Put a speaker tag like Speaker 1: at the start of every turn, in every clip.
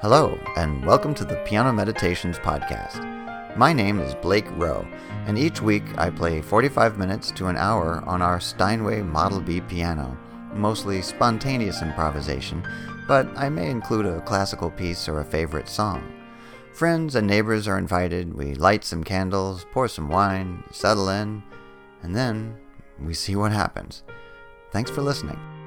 Speaker 1: Hello, and welcome to the Piano Meditations Podcast. My name is Blake Rowe, and each week I play 45 minutes to an hour on our Steinway Model B piano, mostly spontaneous improvisation, but I may include a classical piece or a favorite song. Friends and neighbors are invited, we light some candles, pour some wine, settle in, and then we see what happens. Thanks for listening.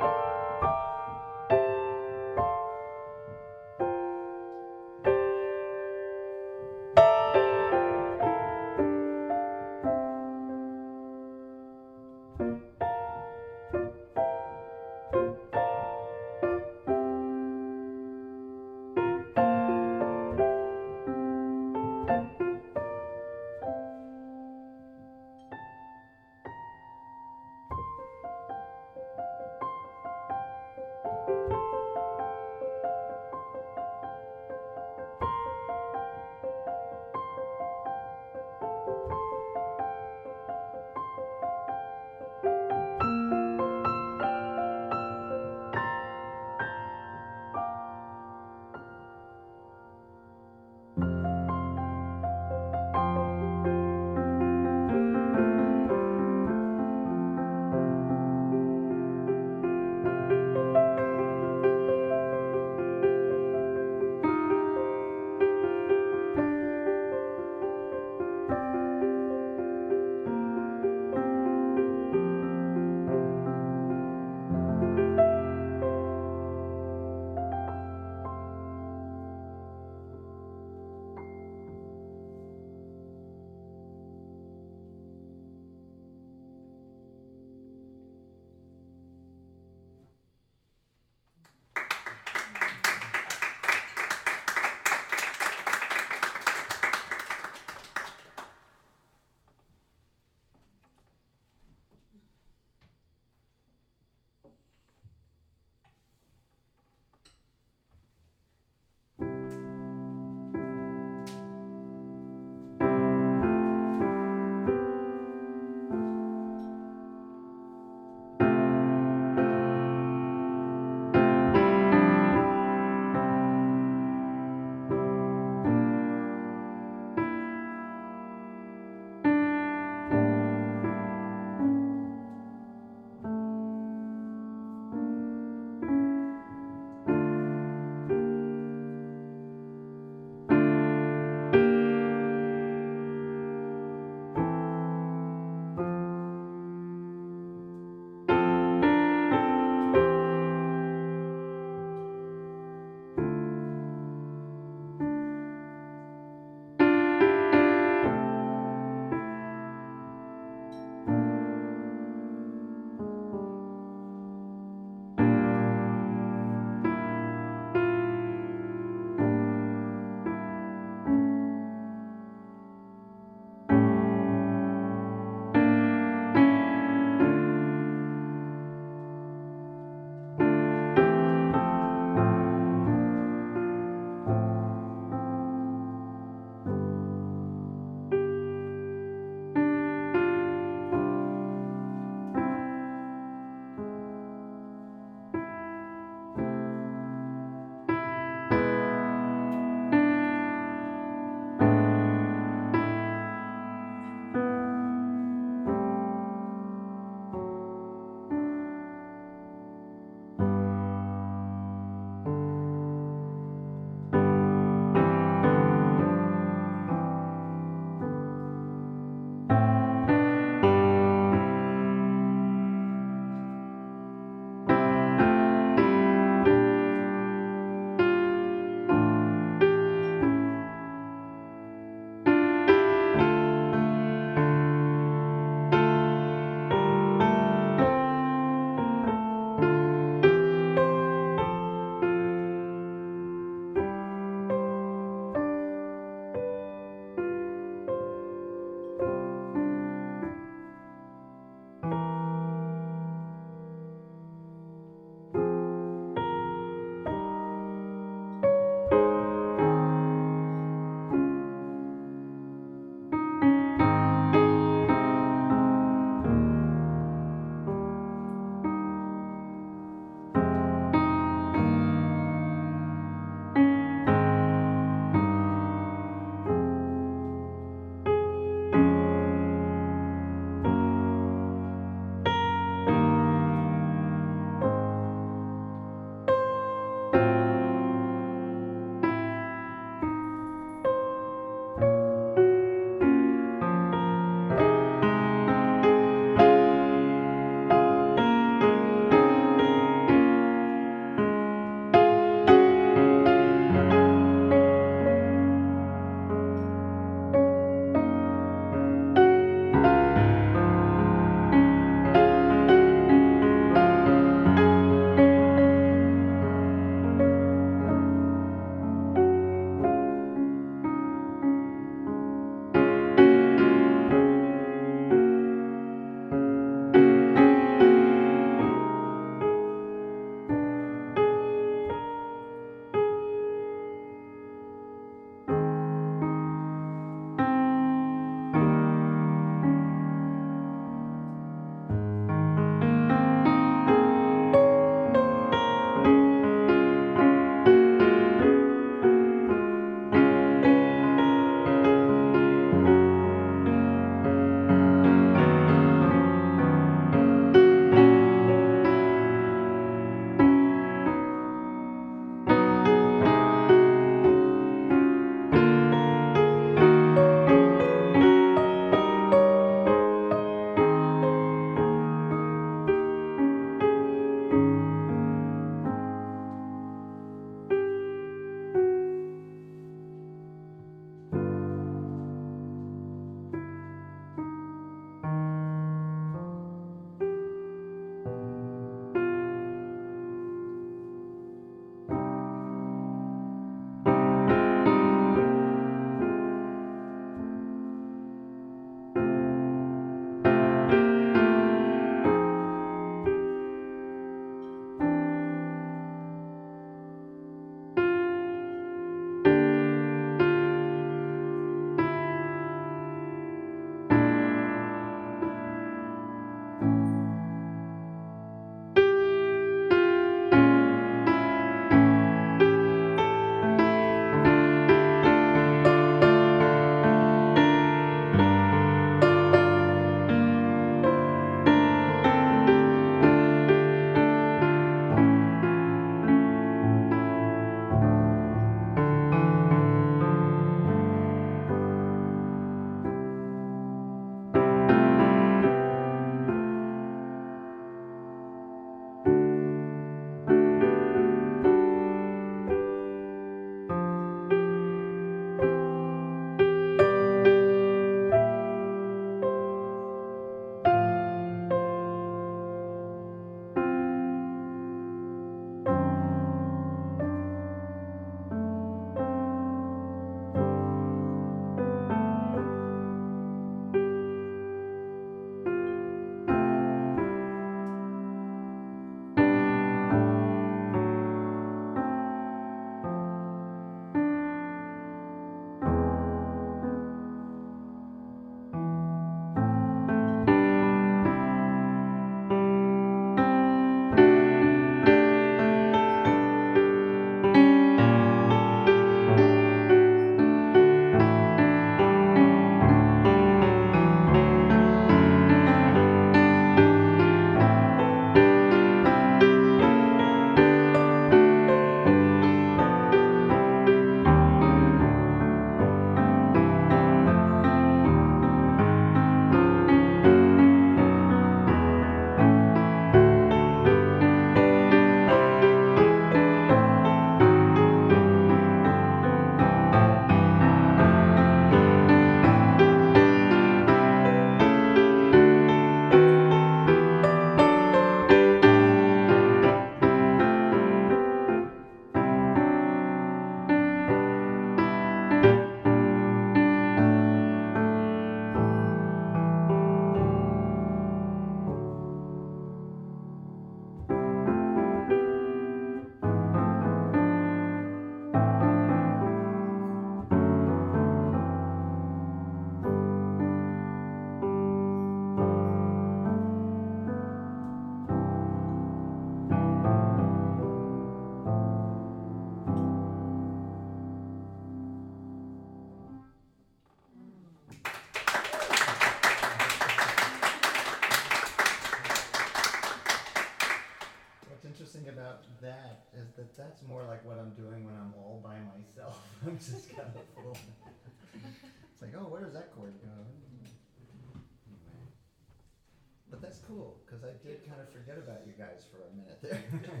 Speaker 1: That's cool because I did kind of forget about you guys for a minute there.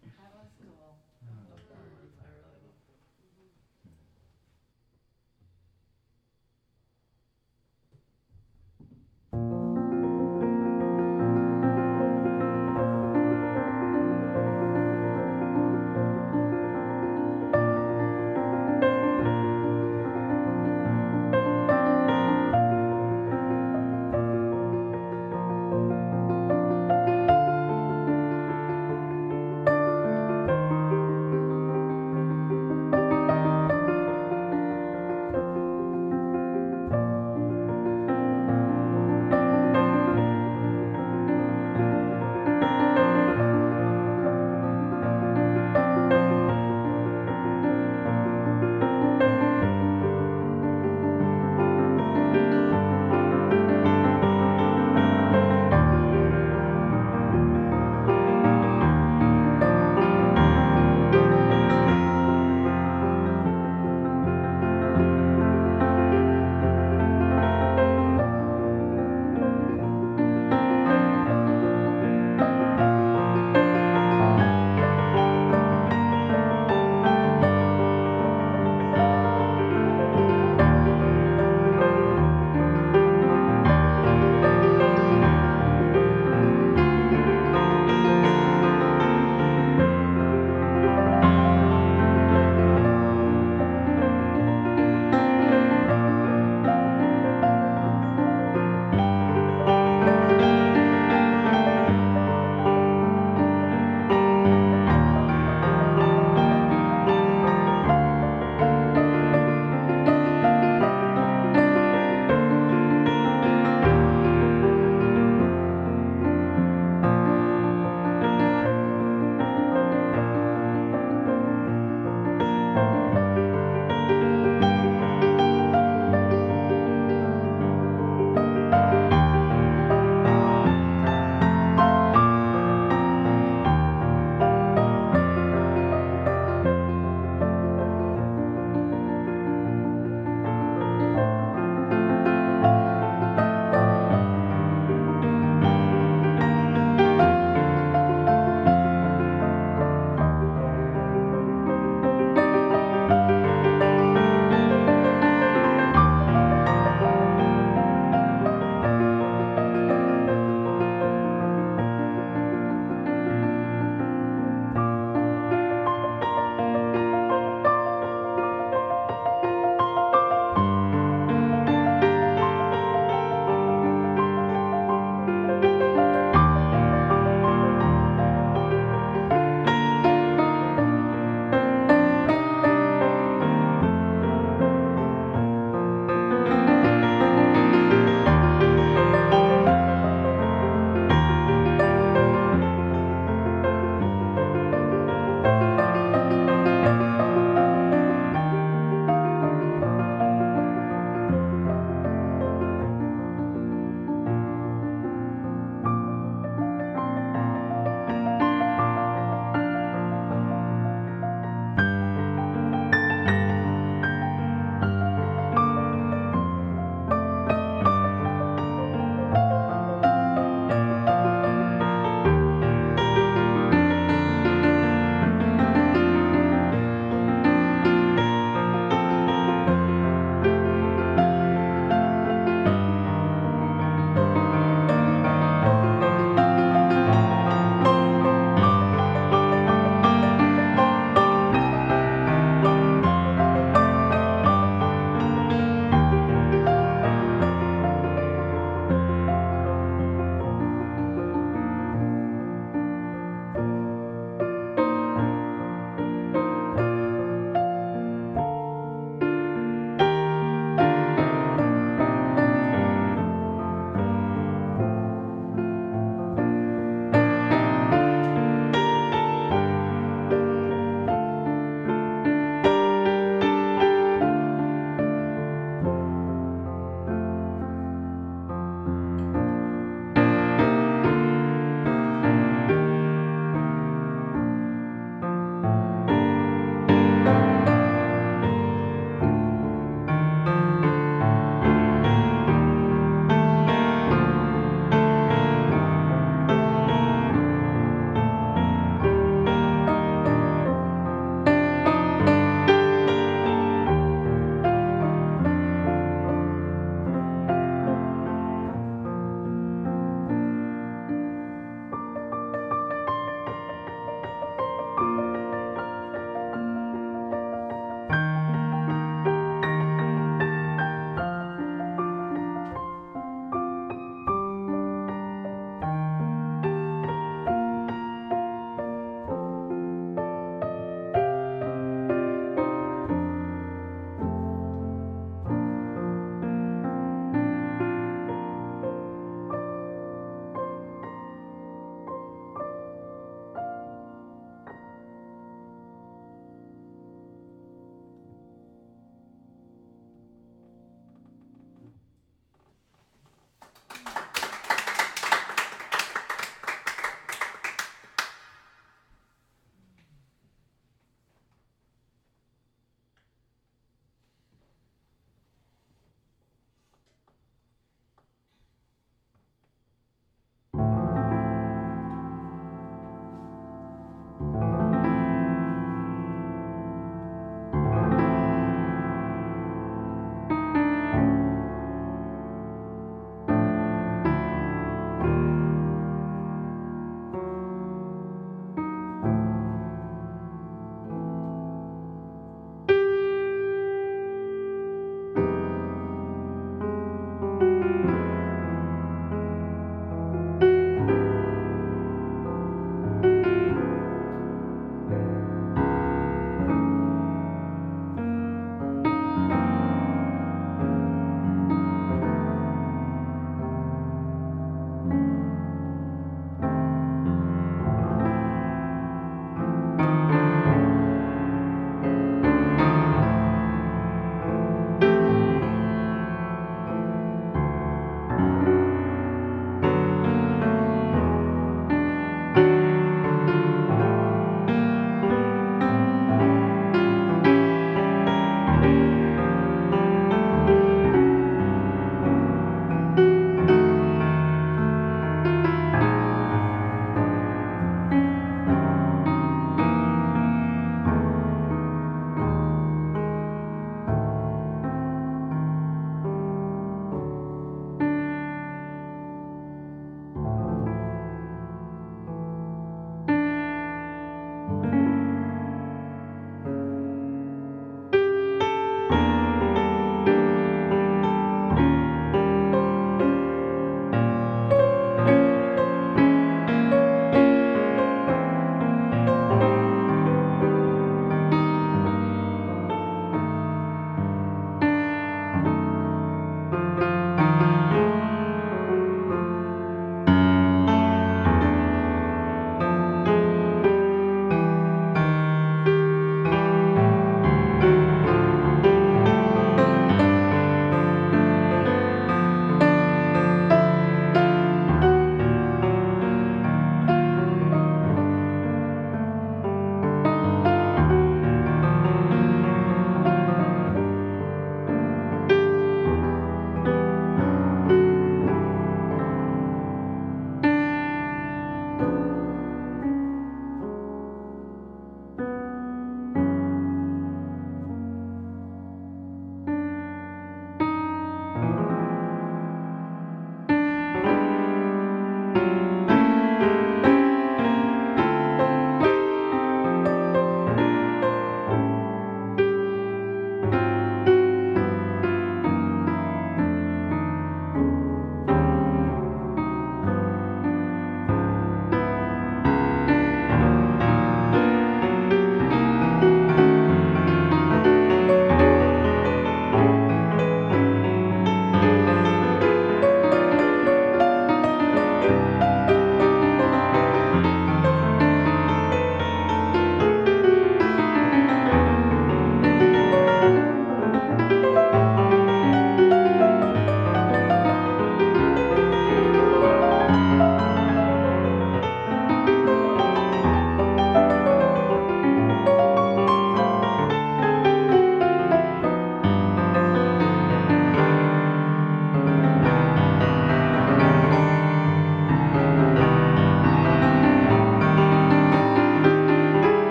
Speaker 2: That was cool.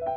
Speaker 2: you